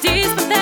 tragedies, but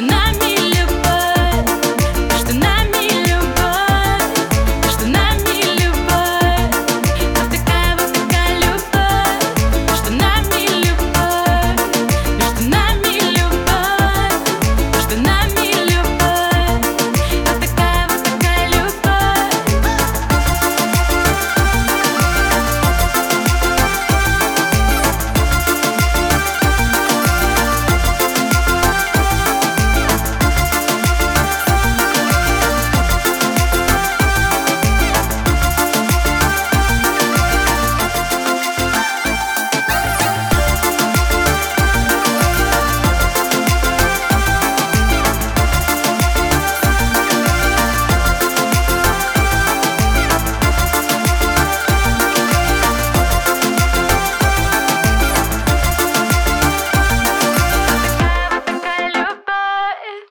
tonight.